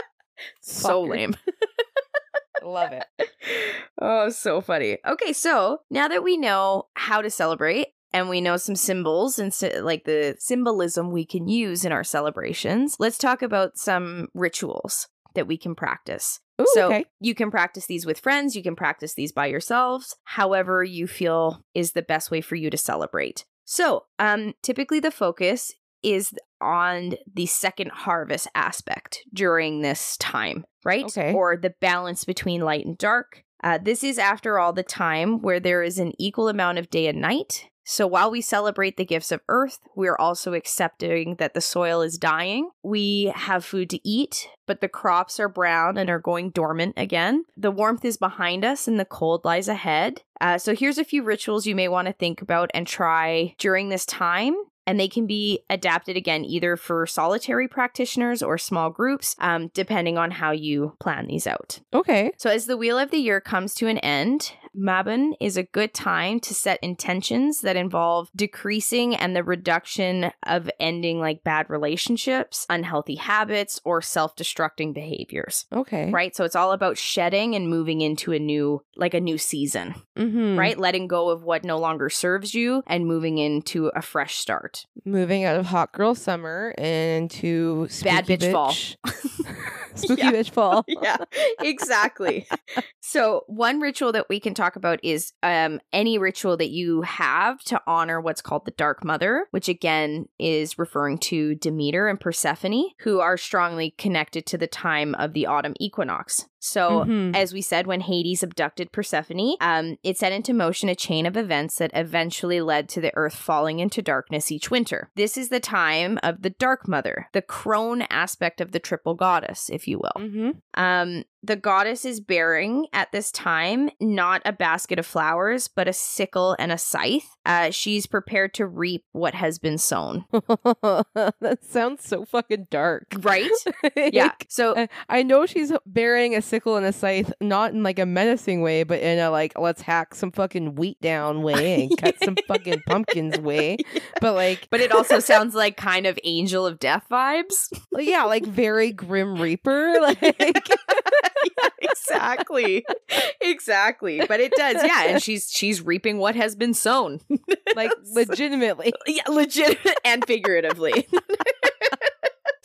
so lame. love it oh, so funny. Okay, so now that we know how to celebrate and we know some symbols and sy- like the symbolism we can use in our celebrations, let's talk about some rituals that we can practice. Ooh, so okay you can practice these with friends, you can practice these by yourselves, however you feel is the best way for you to celebrate. So, um typically the focus is on the second harvest aspect during this time, right? Okay. Or the balance between light and dark. Uh, this is, after all, the time where there is an equal amount of day and night. So while we celebrate the gifts of earth, we are also accepting that the soil is dying. We have food to eat, but the crops are brown and are going dormant again. The warmth is behind us and the cold lies ahead. Uh, so here's a few rituals you may want to think about and try during this time and they can be adapted again either for solitary practitioners or small groups, um, depending on how you plan these out. Okay. So, as the wheel of the year comes to an end, Mabon is a good time to set intentions that involve decreasing and the reduction of ending like bad relationships, unhealthy habits, or self destructing behaviors. Okay. Right. So, it's all about shedding and moving into a new, like a new season, Mm-hmm. right? Letting go of what no longer serves you and moving into a fresh start. Moving out of hot girl summer into Bad spooky bitch fall. spooky Yeah. bitch fall. yeah, exactly. so, one ritual that we can talk about is um, any ritual that you have to honor what's called the Dark Mother, which again is referring to Demeter and Persephone, who are strongly connected to the time of the autumn equinox. So, Mhm. as we said, when Hades abducted Persephone, um, it set into motion a chain of events that eventually led to the earth falling into darkness each winter. This is the time of the Dark Mother, the crone aspect of the triple goddess, if you will. Mm-hmm. Um, the goddess is bearing at this time not a basket of flowers, but a sickle and a scythe. Uh, she's prepared to reap what has been sown. that sounds so fucking dark. Right? Yeah. So uh, I know she's bearing a sickle and a scythe, not in like a menacing way, but in a like let's hack some fucking wheat down way and cut some fucking pumpkins way. But like, but it also sounds like kind of angel of death vibes. yeah, like very grim reaper. Like, yeah, exactly. exactly. But it does, yeah. And she's she's reaping what has been sown. like legitimately. yeah, legit and figuratively.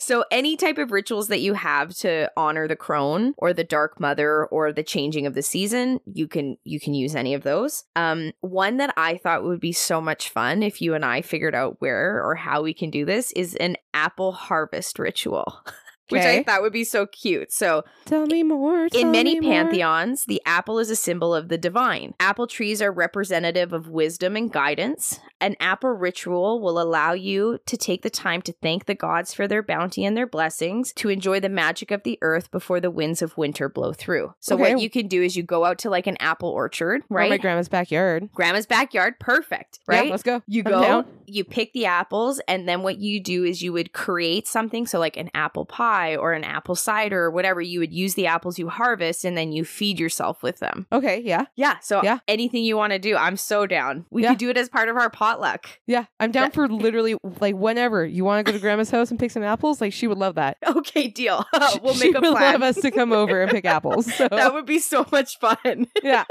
So any type of rituals that you have to honor the crone or the dark mother or the changing of the season, you can you can use any of those. Um one that I thought would be so much fun if you and I figured out where or how we can do this is an apple harvest ritual. Which I thought would be so cute. So Tell me more. tell in many me more. pantheons, the apple is a symbol of the divine. Apple trees are representative of wisdom and guidance. An apple ritual will allow you to take the time to thank the gods for their bounty and their blessings, to enjoy the magic of the earth before the winds of winter blow through. So, Okay. what you can do is you go out to like an apple orchard, Or right? my grandma's backyard. Grandma's backyard, perfect, Yeah, right? let's go. You I'm go, down. you pick the apples, and then what you do is you would create something. So, like an apple pie or an apple cider or whatever, you would use the apples you harvest and then you feed yourself with them. Okay, yeah, Yeah. So, Yeah. anything you want to do, I'm so down. We Yeah. could do it as part of our potluck. yeah. I'm down for literally like whenever you want to go to grandma's house and pick some apples. Like she would love that. Okay, deal. She- we'll she make a would plan. love us to come over and pick apples. So that would be so much fun. yeah.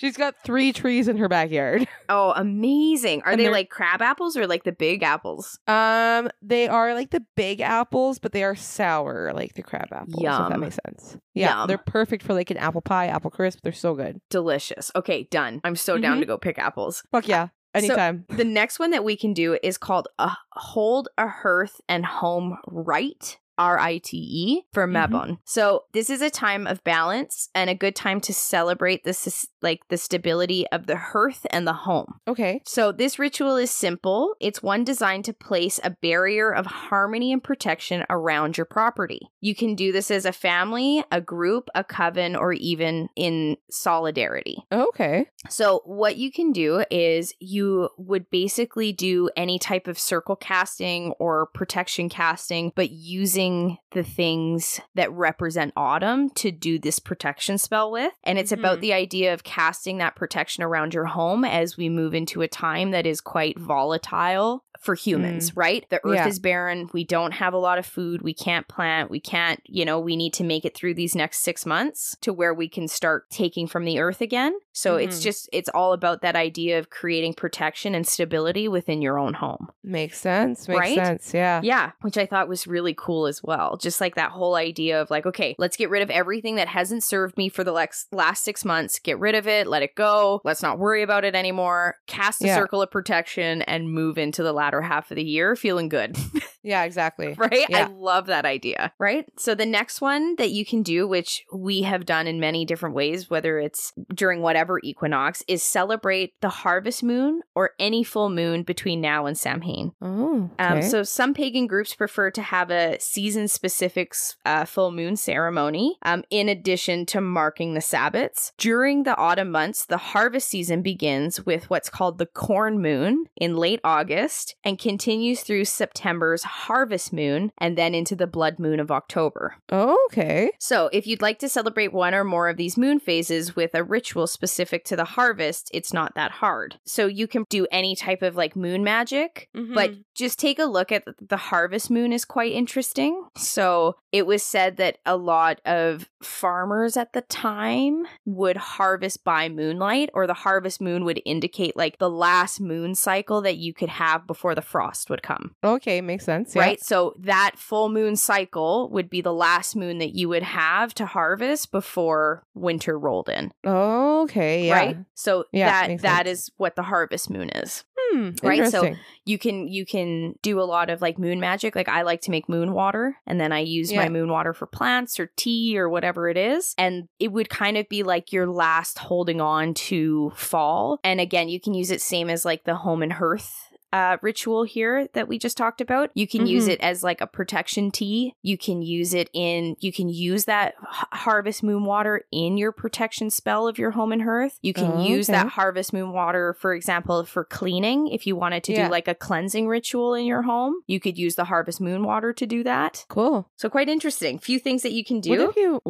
She's got three trees in her backyard. Oh, amazing. Are And they like crab apples or like the big apples? Um, they are like the big apples, but they are sour, like the crab apples. Yum. If that makes sense. Yeah, Yum. they're perfect for like an apple pie, apple crisp. They're so good. Delicious. Okay, done. I'm so down Mhm. to go pick apples. Fuck yeah, anytime. The next one that we can do is called a hold a hearth and home right. R I T E for Mhm. Mabon. So this is a time of balance and a good time to celebrate the sus- like the stability of the hearth and the home. okay. So this ritual is simple. It's one designed to place a barrier of harmony and protection around your property. You can do this as a family, a group, a coven, or even in solidarity. Okay. So, what you can do is you would basically do any type of circle casting or protection casting, but using the things that represent autumn to do this protection spell with. And it's about Mhm. the idea of casting that protection around your home as we move into a time that is quite volatile for humans, right? The earth Yeah. is barren. We don't have a lot of food. We can't plant. We can't, you know, we need to make it through these next six months to where we can start taking from the earth again. So it's Mhm. just, it's all about that idea of creating protection and stability within your own home. Makes sense. Makes Right? sense. Yeah. Yeah, which I thought was really cool as well. Just like that whole idea of like, okay, let's get rid of everything that hasn't served me for the lex- last six months. Get rid of it, let it go. Let's not worry about it anymore. Cast a Yeah. circle of protection and move into the latter half of the year feeling good. Yeah, exactly. right? Yeah. I love that idea, right? So the next one that you can do, which we have done in many different ways, whether it's during whatever equinox, is celebrate the harvest moon or any full moon between now and Samhain. Oh, Um, okay. so some pagan groups prefer to have a season-specific uh, full moon ceremony, um, in addition to marking the Sabbats. During the autumn months, the harvest season begins with what's called the corn moon in late August and continues through September's harvest moon and then into the blood moon of October. oh, okay. So, if you'd like to celebrate one or more of these moon phases with a ritual specific to the harvest, it's not that hard. So, you can do any type of like moon magic, but Mhm. Just take a look at the harvest moon is quite interesting. So, it was said that a lot of farmers at the time would harvest by moonlight, or the harvest moon would indicate like the last moon cycle that you could have before the frost would come okay, makes sense. Yeah. right? So that full moon cycle would be the last moon that you would have to harvest before winter rolled in, Okay, yeah. right? So Yeah, that that sense. is what the harvest moon is. Hmm, Right, so- You can you can do a lot of like moon magic. Like I like to make moon water and then I use my moon water for plants or tea or whatever it is. And it would kind of be like your last holding on to fall. And again, you can use it same as like the home and hearth uh, ritual here that we just talked about. You can use Mhm. it as like a protection tea. You can use it in, you can use that harvest moon water in your protection spell of your home and hearth. You can Oh, use okay. that harvest moon water, for example, for cleaning. If you wanted to Yeah. do like a cleansing ritual in your home, you could use the harvest moon water to do that. Cool. So quite interesting. Few things that you can do. What if you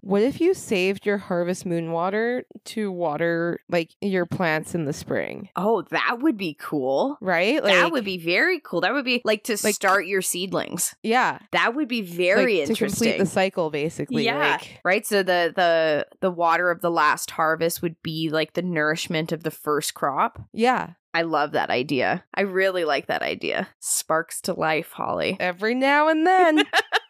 what if you saved your harvest moon water to water like your plants in the spring? oh, that would be cool. Right? That would be very cool. That would be like to Like- start your seedlings. yeah. That would be like, very to complete the cycle basically. yeah. Like, right. So the the the water of the last harvest would be like the nourishment of the first crop. yeah. I love that idea. I really like that idea. Sparks to life, Holly. Every now and then.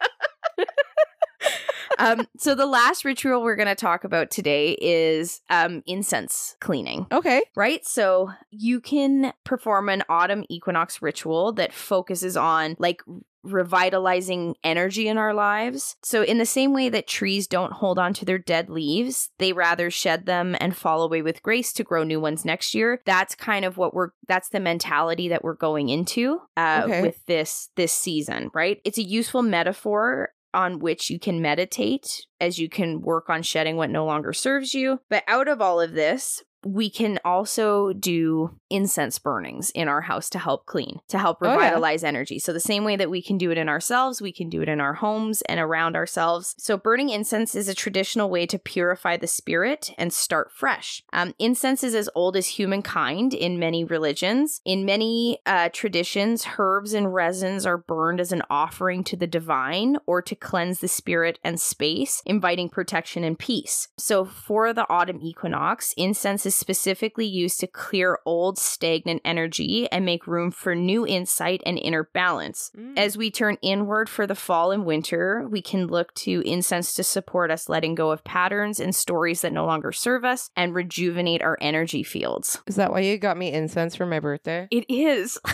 um, so the last ritual we're going to talk about today is um, incense cleaning. okay. Right? So you can perform an autumn equinox ritual that focuses on like revitalizing energy in our lives. So in the same way that trees don't hold on to their dead leaves, they rather shed them and fall away with grace to grow new ones next year. That's kind of what we're that's the mentality that we're going into uh, Okay. with this this season, right? It's a useful metaphor on which you can meditate as you can work on shedding what no longer serves you. But out of all of this, we can also do incense burnings in our house to help clean, to help Oh, yeah. revitalize energy. So, the same way that we can do it in ourselves, we can do it in our homes and around ourselves. So, burning incense is a traditional way to purify the spirit and start fresh. Um, incense is as old as humankind in many religions. In many uh, traditions, herbs and resins are burned as an offering to the divine or to cleanse the spirit and space, inviting protection and peace. So, for the autumn equinox, incense is specifically used to clear old, stagnant energy and make room for new insight and inner balance. Mm. As we turn inward for the fall and winter, we can look to incense to support us letting go of patterns and stories that no longer serve us and rejuvenate our energy fields. Is that why you got me incense for my birthday? It is.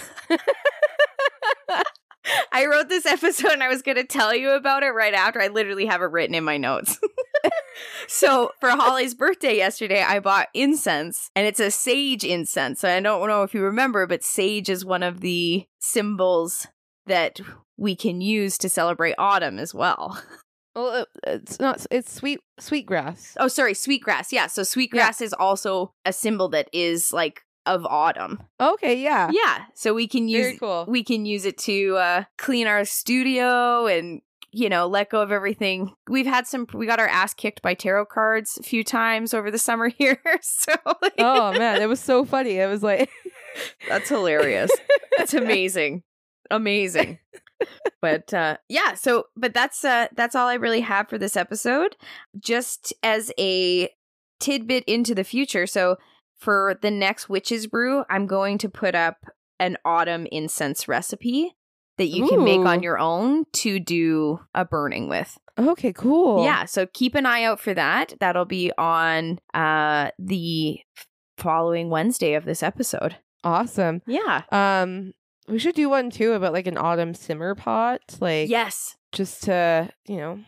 I wrote this episode and I was going to tell you about it right after. I literally have it written in my notes. so, for Holly's birthday yesterday, I bought incense and it's a sage incense. I don't know if you remember, but sage is one of the symbols that we can use to celebrate autumn as well. Well, it's not. It's sweet sweet grass. Oh, sorry, sweet grass. Yeah. So, sweetgrass is also a symbol that is like of autumn. Okay. Yeah. Yeah. So, we can use Very cool. we can use it to uh, clean our studio and you know let go of everything. We've had some we got our ass kicked by tarot cards a few times over the summer here so like, oh man, it was so funny. It was like that's hilarious. That's amazing. Amazing. But uh yeah so but that's uh that's all i really have for this episode. Just as a tidbit into the future so for the next witches brew i'm going to put up an autumn incense recipe that you can make on your own to do a burning with okay, cool. yeah so keep an eye out for that that'll be on uh the following wednesday of this episode awesome. yeah Um, we should do one too about like an autumn simmer pot, like yes. just to you know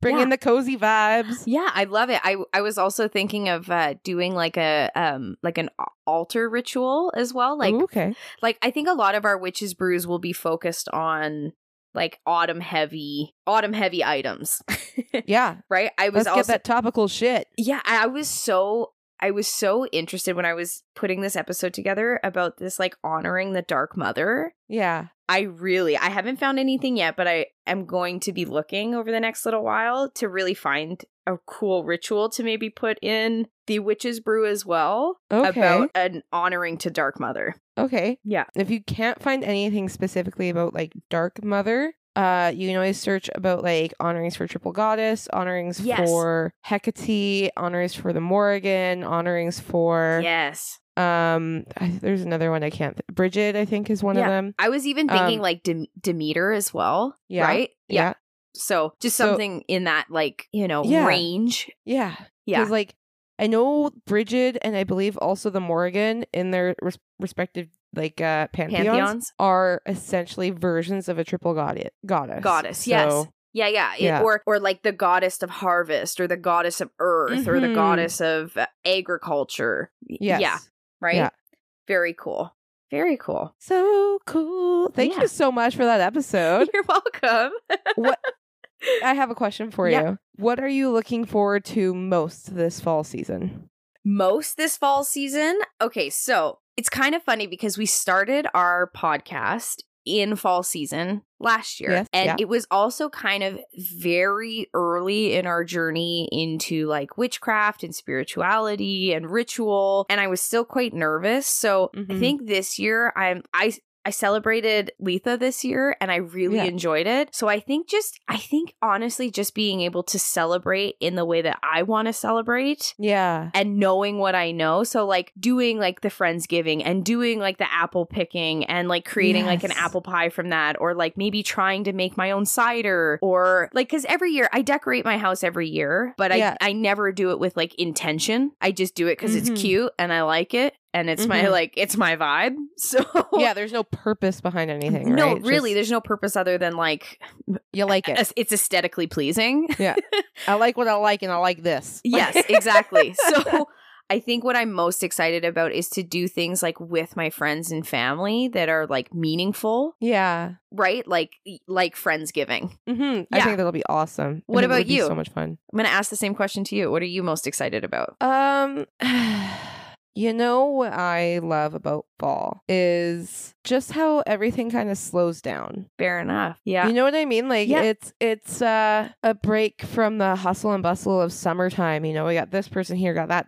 bring Yeah. in the cozy vibes. Yeah, I love it. I I was also thinking of uh doing like a um like an altar ritual as well. Like Ooh, okay, like I think a lot of our witches brews will be focused on like autumn heavy autumn heavy items. yeah, right? I was let's also get that topical shit. Yeah, I I was so I was so interested when I was putting this episode together about this like honoring the dark mother. Yeah, I really I haven't found anything yet, but I am going to be looking over the next little while to really find a cool ritual to maybe put in the witch's brew as well okay, about an honoring to dark mother. okay. Yeah. If you can't find anything specifically about like Dark Mother, uh, you can always search about like honorings for Triple Goddess, honorings Yes. for Hecate, honorings for the Morrigan, honorings for Yes. um. I, there's another one I can't. Th- Bridget, I think, is one of them. I was even thinking Um, like Dem- Demeter as well, Yeah. right? Yeah, So just So- something in that like, you know, Yeah. range. yeah. Yeah. Because like I know Bridget and I believe also the Morrigan in their res- respective like uh pantheons, Pantheons. are essentially versions of a triple goddess. Goddess. Goddess, yes. So, Yeah, yeah. It- Yeah. or or like the goddess of harvest or the goddess of earth or the Mhm. goddess of agriculture. Yes. Yeah, right? Yeah. Very cool. Very cool. So cool. Thank Yeah. you so much for that episode. You're welcome. what I have a question for Yeah. you. What are you looking forward to most this fall season? Most this fall season. Okay, so it's kind of funny because we started our podcast in fall season last year. Yes, and yeah. it was also kind of very early in our journey into like witchcraft and spirituality and ritual. And I was still quite nervous. So I Mhm. think this year I'm I I celebrated Litha this year and I really Yeah. enjoyed it. So I think just I think honestly just being able to celebrate in the way that I want to celebrate Yeah. and knowing what I know. So like doing like the friendsgiving and doing like the apple picking and like creating like an apple pie from that or like maybe trying to make my own cider or like cuz every year I decorate my house every year, but Yeah. I I never do it with like intention. I just do it cuz Mhm. it's cute and I like it and it's my Mhm. like it's my vibe. So Yeah, there's no purpose behind anything, No, right? Really, just- there's no purpose other than like you like it. it's aesthetically pleasing. Yeah, I like what I like and I like this. Yes, exactly. so I think what I'm most excited about is to do things like with my friends and family that are like meaningful, yeah. right? Like like friendsgiving. hmm I think that'll be awesome. What about you? So much fun. I'm going to ask the same question to you. What are you most excited about? Um, you know what I love about fall is just how everything kind of slows down. Fair enough. Yeah. You know what I mean? Like Yeah. it's it's uh, a break from the hustle and bustle of summertime. You know, we got this person here, got that.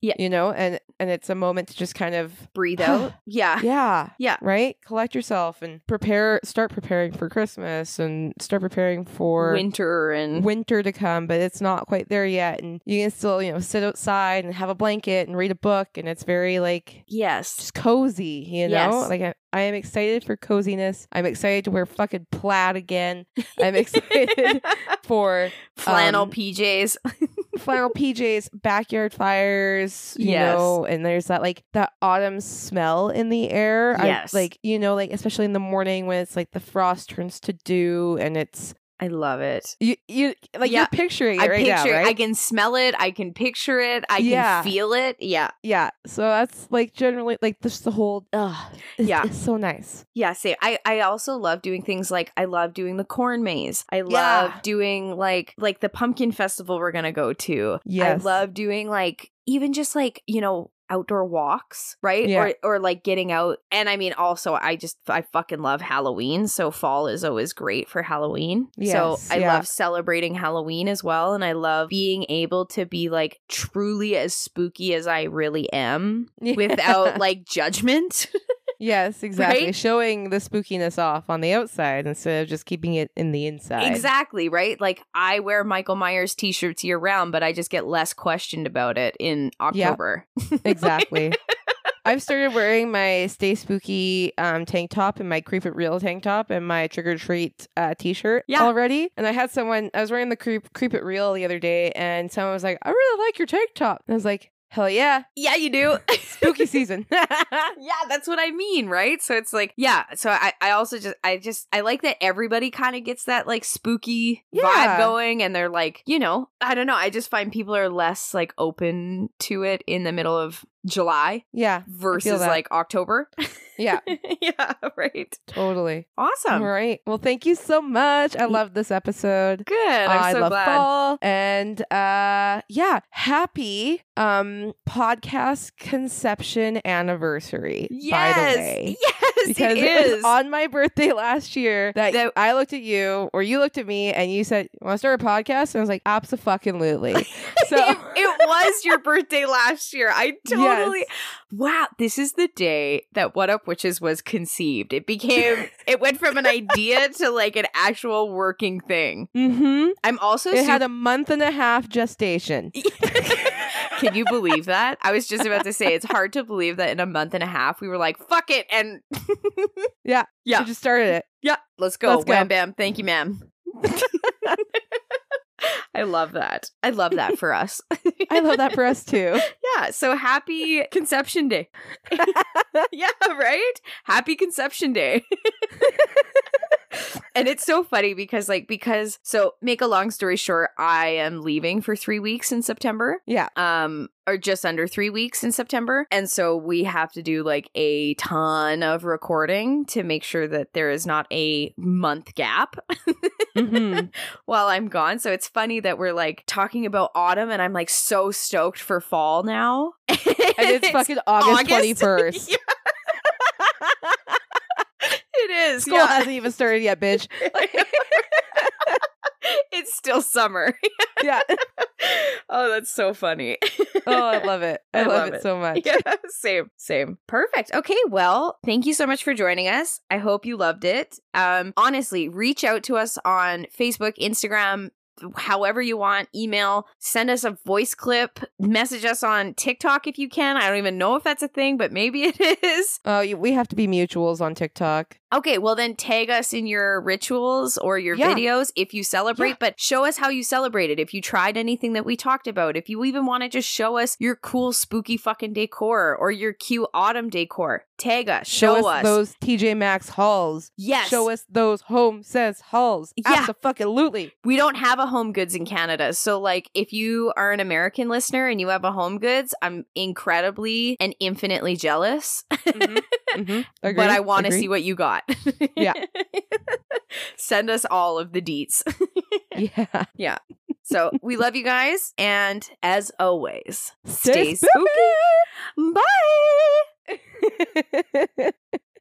Yeah. You know, and and it's a moment to just kind of Breathe out. yeah. yeah Yeah. right collect yourself and prepare start preparing for christmas and start preparing for Winter and winter to come but it's not quite there yet and you can still you know sit outside and have a blanket and read a book and it's very like yes. Just cozy you know Yes. like I, I am excited for coziness i'm excited to wear fucking plaid again i'm excited for Flannel um, PJs. flannel PJs, backyard fires, you Yes. know, and there's that like that autumn smell in the air. I- Yes. like, you know, like especially in the morning when it's like the frost turns to dew and it's I love it. you you like Yeah. you're picturing it I right picture now, right? I can smell it. I can picture it. I Yeah. can feel it. Yeah. yeah. So that's like generally like just the whole ugh, it's, Yeah. it's so nice. Yeah, same. I I also love doing things like I love doing the corn maze. I love Yeah. doing like like the pumpkin festival we're gonna go to. Yes. I love doing like even just like you know outdoor walks, right? Yeah. Or or like getting out. And I mean, also I just I fucking love Halloween. So fall is always great for Halloween. so I yeah. love celebrating Halloween as well, and I love being able to be like truly as spooky as I really am without like judgment. Yes, exactly. Right? Showing the spookiness off on the outside instead of just keeping it in the inside. Exactly, right? Like I wear Michael Myers t-shirts year round, but I just get less questioned about it in October. Exactly. I've started wearing my Stay Spooky um, tank top and my Creep It Real tank top and my Trick or Treat uh, t-shirt Yeah. already. And I had someone, I was wearing the Creep, Creep It Real the other day and someone was like, I really like your tank top. And I was like, Hell yeah. Yeah, you do. Spooky season. yeah, that's what I mean, right? So it's like, yeah. So I, I also just, I just, I like that everybody kind of gets that like spooky Yeah. vibe going, and they're like, you know, I don't know. I just find people are less like open to it in the middle of July yeah. versus like October. Yeah. yeah, right. Totally. Awesome. All right. Well, thank you so much. I love this episode. Good. I'm I so love glad. fall. And uh yeah, happy um podcast conception anniversary, Yes. by the way. Yes, Because it was on my birthday last year that, That- I looked at you or you looked at me and you said, Want to start a podcast? And I was like, Absolutely. so it, it was your birthday last year. I totally. Yes. Wow, this is the day that What Up Witches was conceived. It became, it went from an idea to like an actual working thing. Mm-hmm. I'm also It super. had a month and a half gestation. Can you believe that? I was just about to say it's hard to believe that in a month and a half we were like, fuck it. And Yeah. Yeah. We just started it. yeah, let's go. Let's go. Wham bam. Thank you, ma'am. I love that. I love that for us. I love that for us too. Yeah, so happy conception day. yeah, right? Happy conception day. and it's so funny because like because so make a long story short, I am leaving for 3 weeks in September. Yeah. Um or just under 3 weeks in September. And so we have to do like a ton of recording to make sure that there is not a month gap Mhm. while I'm gone. So it's funny that we're like talking about autumn and I'm like so stoked for fall now. And it's fucking August August? twenty first. Yeah. it is. School yeah. hasn't even started yet, bitch. it's still summer. Yeah. oh, that's so funny. Oh, I love it. I, I love, love it, it. so much. yeah, same, same. Perfect. Okay, well, thank you so much for joining us. I hope you loved it. Um, honestly, reach out to us on Facebook, Instagram, however you want, email, send us a voice clip, message us on TikTok if you can. I don't even know if that's a thing, but maybe it is. Oh, you, we have to be mutuals on TikTok. Okay, well then tag us in your rituals or your Yeah. videos if you celebrate, Yeah. but show us how you celebrated. If you tried anything that we talked about, if you even want to just show us your cool spooky fucking decor or your cute autumn decor, tag us, show, Show, us, those TJ Maxx hauls. Yes. Show us those HomeSense hauls. Yeah. Absolutely. we don't have a HomeGoods in Canada. So like if you are an American listener and you have a HomeGoods, I'm incredibly and infinitely jealous. Mhm. but I want to see what you got. Yeah. Send us all of the deets. Yeah. Yeah. So we love you guys. And as always, Stay stay spooky. Bye. spooky.